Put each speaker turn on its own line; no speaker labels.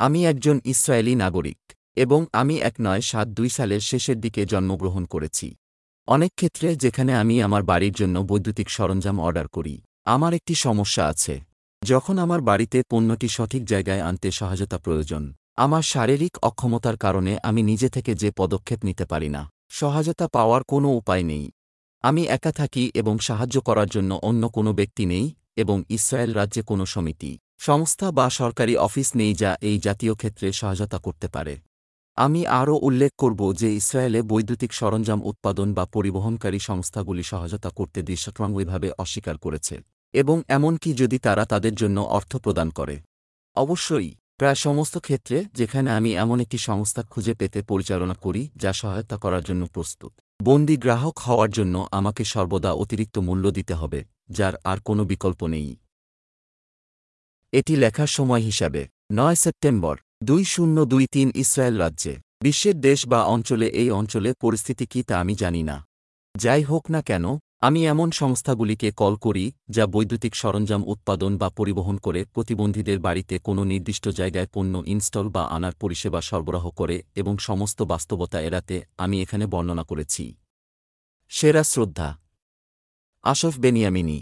আমি একজন ইসরায়েলি নাগরিক, এবং আমি এক নয় সাত দুই সালের শেষের দিকে জন্মগ্রহণ করেছি। অনেক ক্ষেত্রে যেখানে আমি আমার বাড়ির জন্য বৈদ্যুতিক সরঞ্জাম অর্ডার করি, আমার একটি সমস্যা আছে। যখন আমার বাড়িতে পণ্যটি সঠিক জায়গায় আনতে সহায়তা প্রয়োজন, আমার শারীরিক অক্ষমতার কারণে আমি নিজে থেকে যে পদক্ষেপ নিতে পারি না সহায়তা পাওয়ার কোনো উপায় নেই। আমি একা থাকি এবং সাহায্য করার জন্য অন্য কোনো ব্যক্তি নেই, এবং ইসরায়েল রাজ্যে কোনো সমিতি। সংস্থা বা সরকারি অফিস নেই যা এই জাতীয় ক্ষেত্রে সহায়তা করতে পারে। আমি আরও উল্লেখ করব যে ইসরায়েলে বৈদ্যুতিক সরঞ্জাম উৎপাদন বা পরিবহনকারী সংস্থাগুলি সহায়তা করতে দৃশ্যক্রমভাবে অস্বীকার করেছে এবং এমনকি যদি তারা তাদের জন্য অর্থ প্রদান করে। অবশ্যই, প্রায় সমস্ত ক্ষেত্রে যেখানে আমি এমন একটি সংস্থা খুঁজে পেতে পরিচালনা করি যা সহায়তা করার জন্য প্রস্তুত। বন্দি গ্রাহক হওয়ার জন্য আমাকে সর্বদা অতিরিক্ত মূল্য দিতে হবে, যার আর কোনো বিকল্প নেই। এটি লেখার সময় হিসাবে। নয় সেপ্টেম্বর, দুই শূন্য দুই তিন ইসরায়েল রাজ্যে, বিশ্বের দেশ বা অঞ্চলে এই অঞ্চলে পরিস্থিতি কী তা আমি জানি না। যাই হোক না কেন, আমি এমন সংস্থাগুলিকে কল করি যা বৈদ্যুতিক সরঞ্জাম উৎপাদন বা পরিবহন করে প্রতিবন্ধীদের বাড়িতে কোনো নির্দিষ্ট জায়গায় পণ্য ইনস্টল বা আনার পরিষেবা সরবরাহ করে এবং সমস্ত বাস্তবতা এড়াতে আমি এখানে বর্ণনা করেছি। সেরা শ্রদ্ধা। আশফ বেনিয়ামিনী